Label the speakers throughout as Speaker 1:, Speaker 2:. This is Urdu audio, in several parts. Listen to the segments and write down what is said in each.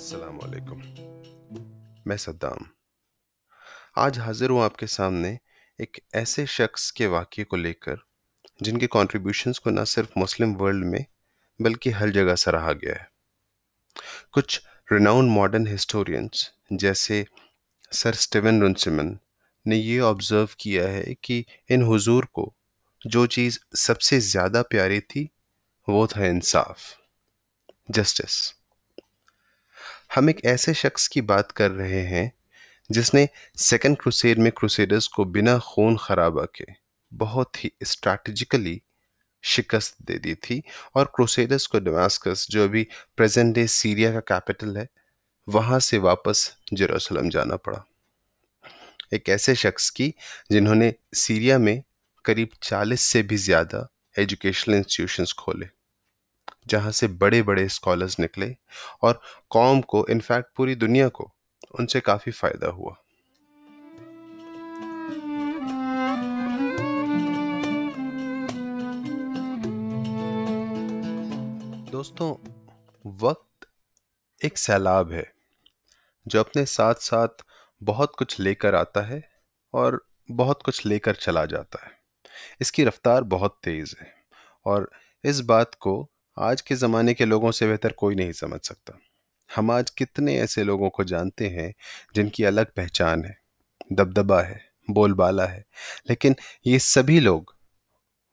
Speaker 1: السلام علیکم۔ میں صدام۔ آج حاضر ہوں آپ کے سامنے ایک ایسے شخص کے واقعے کو لے کر، جن کے کانٹریبیوشنز کو نہ صرف مسلم ورلڈ میں، بلکہ ہر جگہ سراہا گیا ہے۔ کچھ ریناؤنڈ ماڈرن ہسٹورینز جیسے سر سٹیون رنسمن، نے یہ آبزرو کیا ہے کہ ان حضور کو جو چیز سب سے زیادہ پیاری تھی، وہ تھا انصاف۔ جسٹس ہم ایک ایسے شخص کی بات کر رہے ہیں جس نے سیکنڈ کروسیڈ میں کروسیڈرز کو بنا خون خرابہ کے بہت ہی اسٹریٹجیکلی شکست دے دی تھی اور کروسیڈرز کو ڈماسکس جو ابھی پریزنٹ ڈے سیریا کا کیپٹل ہے، وہاں سے واپس جروسلم جانا پڑا۔ ایک ایسے شخص کی جنہوں نے سیریا میں قریب چالیس سے بھی زیادہ ایجوکیشنل انسٹیٹیوشنز کھولے۔ جہاں سے بڑے بڑے اسکالرز نکلے اور قوم کو انفیکٹ پوری دنیا کو، ان سے کافی فائدہ ہوا۔ دوستوں وقت ایک سیلاب ہے جو اپنے ساتھ ساتھ بہت کچھ لے کر آتا ہے اور بہت کچھ لے کر چلا جاتا ہے۔ اس کی رفتار بہت تیز ہے اور اس بات کو آج کے زمانے کے لوگوں سے بہتر کوئی نہیں سمجھ سکتا۔ ہم آج کتنے ایسے لوگوں کو جانتے ہیں جن کی الگ پہچان ہے دبدبا ہے، بول بالا ہے، لیکن یہ سبھی لوگ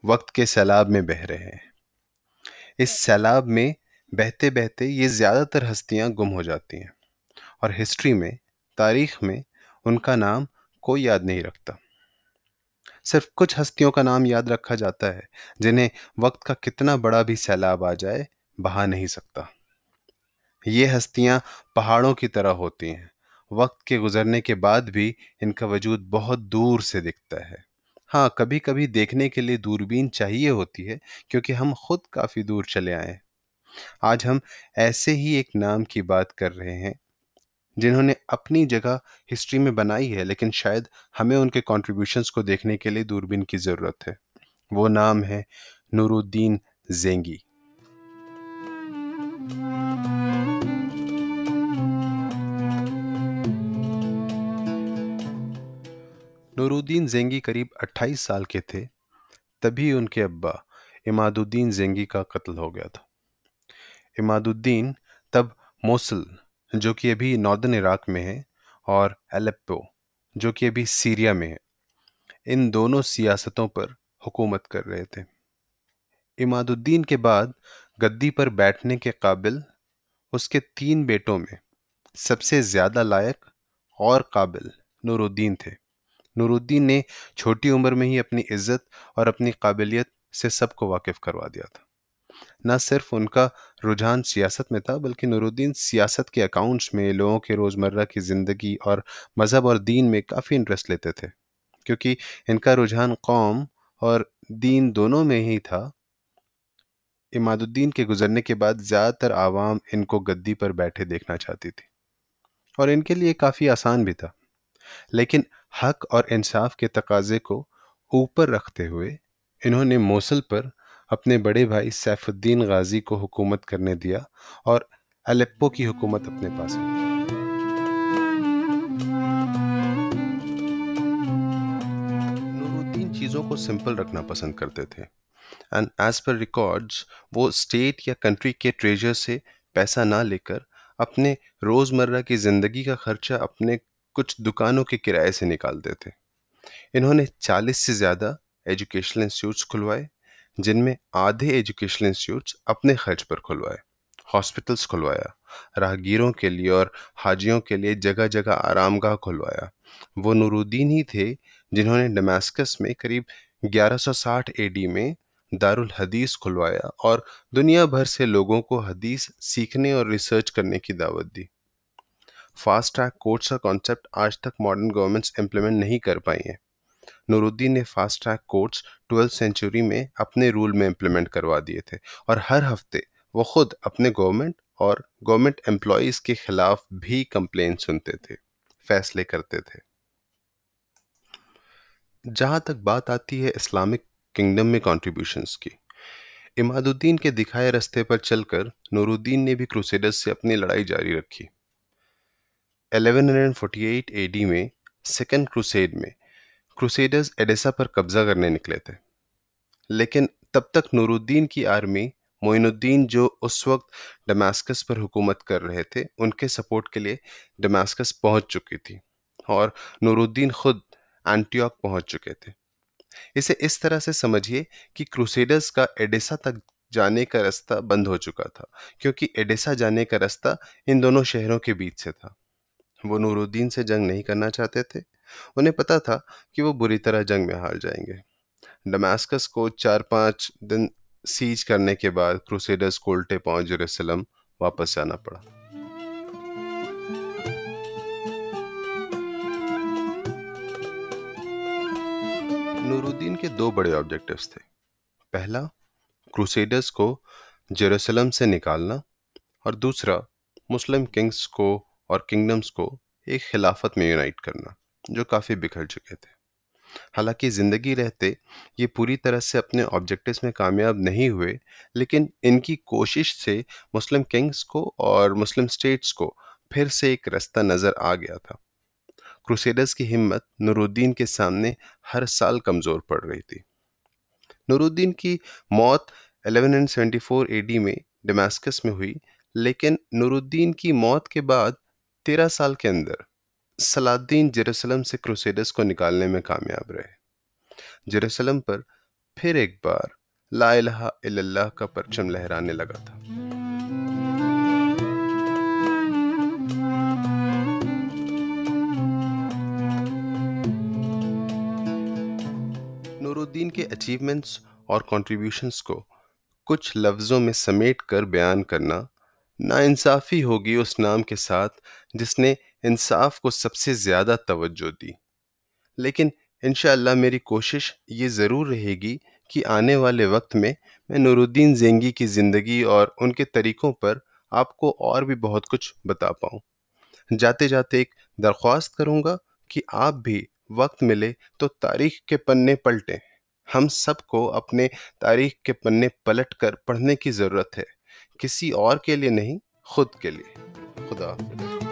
Speaker 1: وقت کے سیلاب میں بہہ رہے ہیں۔ اس سیلاب میں بہتے بہتے یہ زیادہ تر ہستیاں گم ہو جاتی ہیں اور ہسٹری میں، تاریخ میں ان کا نام کوئی یاد نہیں رکھتا۔ صرف کچھ ہستیوں کا نام یاد رکھا جاتا ہے، جنہیں وقت کا کتنا بڑا بھی سیلاب آ جائے، بہا نہیں سکتا۔ یہ ہستیاں پہاڑوں کی طرح ہوتی ہیں۔ وقت کے گزرنے کے بعد بھی ان کا وجود بہت دور سے دکھتا ہے۔ ہاں کبھی کبھی دیکھنے کے لیے دوربین چاہیے ہوتی ہے، کیونکہ ہم خود کافی دور چلے آئے ہیں۔ آج ہم ایسے ہی ایک نام کی بات کر رہے ہیں۔ جنہوں نے اپنی جگہ ہسٹری میں بنائی ہے، لیکن شاید ہمیں ان کے کانٹریبیوشنز کو دیکھنے کے لیے دوربین کی ضرورت ہے۔ وہ نام ہے نور الدین زینگی۔ نور الدین زینگی قریب اٹھائیس سال کے تھے، تبھی ان کے ابا اماد الدین زینگی کا قتل ہو گیا تھا۔ اماد الدین تب موصل جو کہ ابھی ناردن عراق میں ہے اور ایلپو جو کہ ابھی سیریا میں ہے۔ ان دونوں سیاستوں پر حکومت کر رہے تھے۔ اماد الدین کے بعد گدی پر بیٹھنے کے قابل اس کے تین بیٹوں میں سب سے زیادہ لائق اور قابل نور الدین تھے۔ نور الدین نے چھوٹی عمر میں ہی اپنی عزت اور اپنی قابلیت سے سب کو واقف کروا دیا تھا۔ نہ صرف ان کا رجحان سیاست میں تھا، بلکہ نور الدین سیاست کے اکاؤنٹس میں لوگوں کے روزمرہ کی زندگی اور مذہب اور دین میں کافی انٹرسٹ لیتے تھے۔ کیونکہ ان کا رجحان قوم اور دین دونوں میں ہی تھا۔ اماد الدین کے گزرنے کے بعد زیادہ تر عوام ان کو گدی پر بیٹھے دیکھنا چاہتی تھی۔ اور ان کے لیے کافی آسان بھی تھا۔ لیکن حق اور انصاف کے تقاضے کو اوپر رکھتے ہوئے انہوں نے موصل پر اپنے بڑے بھائی سیف الدین غازی کو حکومت کرنے دیا اور الیپو کی حکومت اپنے پاس نور الدین چیزوں کو سمپل رکھنا پسند کرتے تھے۔ اینڈ ایز پر ریکارڈز وہ اسٹیٹ یا کنٹری کے ٹریجر سے پیسہ نہ لے کر اپنے روزمرہ کی زندگی کا خرچہ اپنے کچھ دکانوں کے کرائے سے نکالتے تھے۔ انہوں نے چالیس سے زیادہ ایجوکیشنل انسٹیٹیوٹس کھلوائے۔ جن میں آدھے ایجوکیشنل انسٹیٹیوٹس اپنے خرچ پر کھلوائے ہاسپٹلس کھلوایا، راہگیروں کے لیے اور حاجیوں کے لیے جگہ جگہ آرام گاہ کھلوایا۔ وہ نور الدین ہی تھے جنہوں نے ڈماسکس میں قریب گیارہ سو ساٹھ اے ڈی میں دارالحدیث کھلوایا اور دنیا بھر سے لوگوں کو حدیث سیکھنے اور ریسرچ کرنے کی دعوت دی۔ فاسٹ ٹریک کورٹس کا کانسیپٹ آج تک ماڈرن گورنمنٹس امپلیمنٹ نہیں کر پائی ہیں۔ نور الدین نے fast track courts twelfth century میں اپنے رول میں امپلیمنٹ کروا دیے تھے اور ہر ہفتے وہ خود اپنے گورنمنٹ اور گورنمنٹ امپلائیز کے خلاف بھی کمپلین سنتے تھے، فیصلے کرتے تھے۔ جہاں تک بات آتی ہے اسلامک کنگڈم میں کانٹریبیوشنز کی اماد الدین کے دکھائے رستے پر چل کر نور الدین نے بھی کروسیڈرز سے اپنی لڑائی جاری رکھی۔ 1148 اے ڈی میں سیکنڈ کروسیڈ میں کروسیڈرز ایڈیسا پر قبضہ کرنے نکلے تھے۔ لیکن تب تک نور الدین کی آرمی معین الدین جو اس وقت ڈماسکس پر حکومت کر رہے تھے، ان کے سپورٹ کے لیے ڈماسکس پہنچ چکی تھی اور نور الدین خود اینٹیوک پہنچ چکے تھے۔ اسے اس طرح سے سمجھیے کہ کروسیڈرز کا ایڈیسا تک جانے کا رستہ بند ہو چکا تھا، کیونکہ ایڈیسا جانے کا رستہ ان دونوں شہروں کے بیچ سے تھا۔ وہ نور الدین سے جنگ نہیں کرنا چاہتے تھے۔ انہیں پتا تھا کہ وہ بری طرح جنگ میں ہار جائیں گے۔ ڈماسکس کو چار پانچ دن سیج کرنے کے بعد کروسیڈرز کو الٹے پہنچ جروسلم واپس جانا پڑا۔ نور الدین کے دو بڑے آبجیکٹیوز تھے۔ پہلا کروسیڈرز کو جیروسلم سے نکالنا اور دوسرا مسلم کنگز کو اور کنگڈمز کو ایک خلافت میں یونائٹ کرنا۔ جو کافی بکھر چکے تھے۔ حالانکہ زندگی رہتے، یہ پوری طرح سے اپنے آبجیکٹیوز میں کامیاب نہیں ہوئے، لیکن ان کی کوشش سے مسلم کنگز کو اور مسلم سٹیٹس کو پھر سے ایک رستہ نظر آ گیا تھا۔ کروسیڈرز کی ہمت نور الدین کے سامنے ہر سال کمزور پڑ رہی تھی۔ نور الدین کی موت 1174 اے ڈی میں ڈماسکس میں ہوئی، لیکن نور الدین کی موت کے بعد تیرہ سال کے اندر سلادین جیروسلم سے کروسیڈرز کو نکالنے میں کامیاب رہے۔ جیروسلم پر پھر ایک بار لا الہ الا اللہ کا پرچم لہرانے لگا تھا۔ نور الدین کے اچیومنٹس اور کنٹریبیوشنز کو کچھ لفظوں میں سمیٹ کر بیان کرنا ناانصافی ہوگی اس نام کے ساتھ جس نے انصاف کو سب سے زیادہ توجہ دی۔ لیکن انشاءاللہ میری کوشش یہ ضرور رہے گی کہ آنے والے وقت میں میں نور الدین زینگی کی زندگی اور ان کے طریقوں پر آپ کو اور بھی بہت کچھ بتا پاؤں۔ جاتے جاتے ایک درخواست کروں گا کہ آپ بھی وقت ملے تو تاریخ کے پنے پلٹیں۔ ہم سب کو اپنے تاریخ کے پنے پلٹ کر پڑھنے کی ضرورت ہے۔ کسی اور کے لیے نہیں خود کے لیے۔ خدا حافظ۔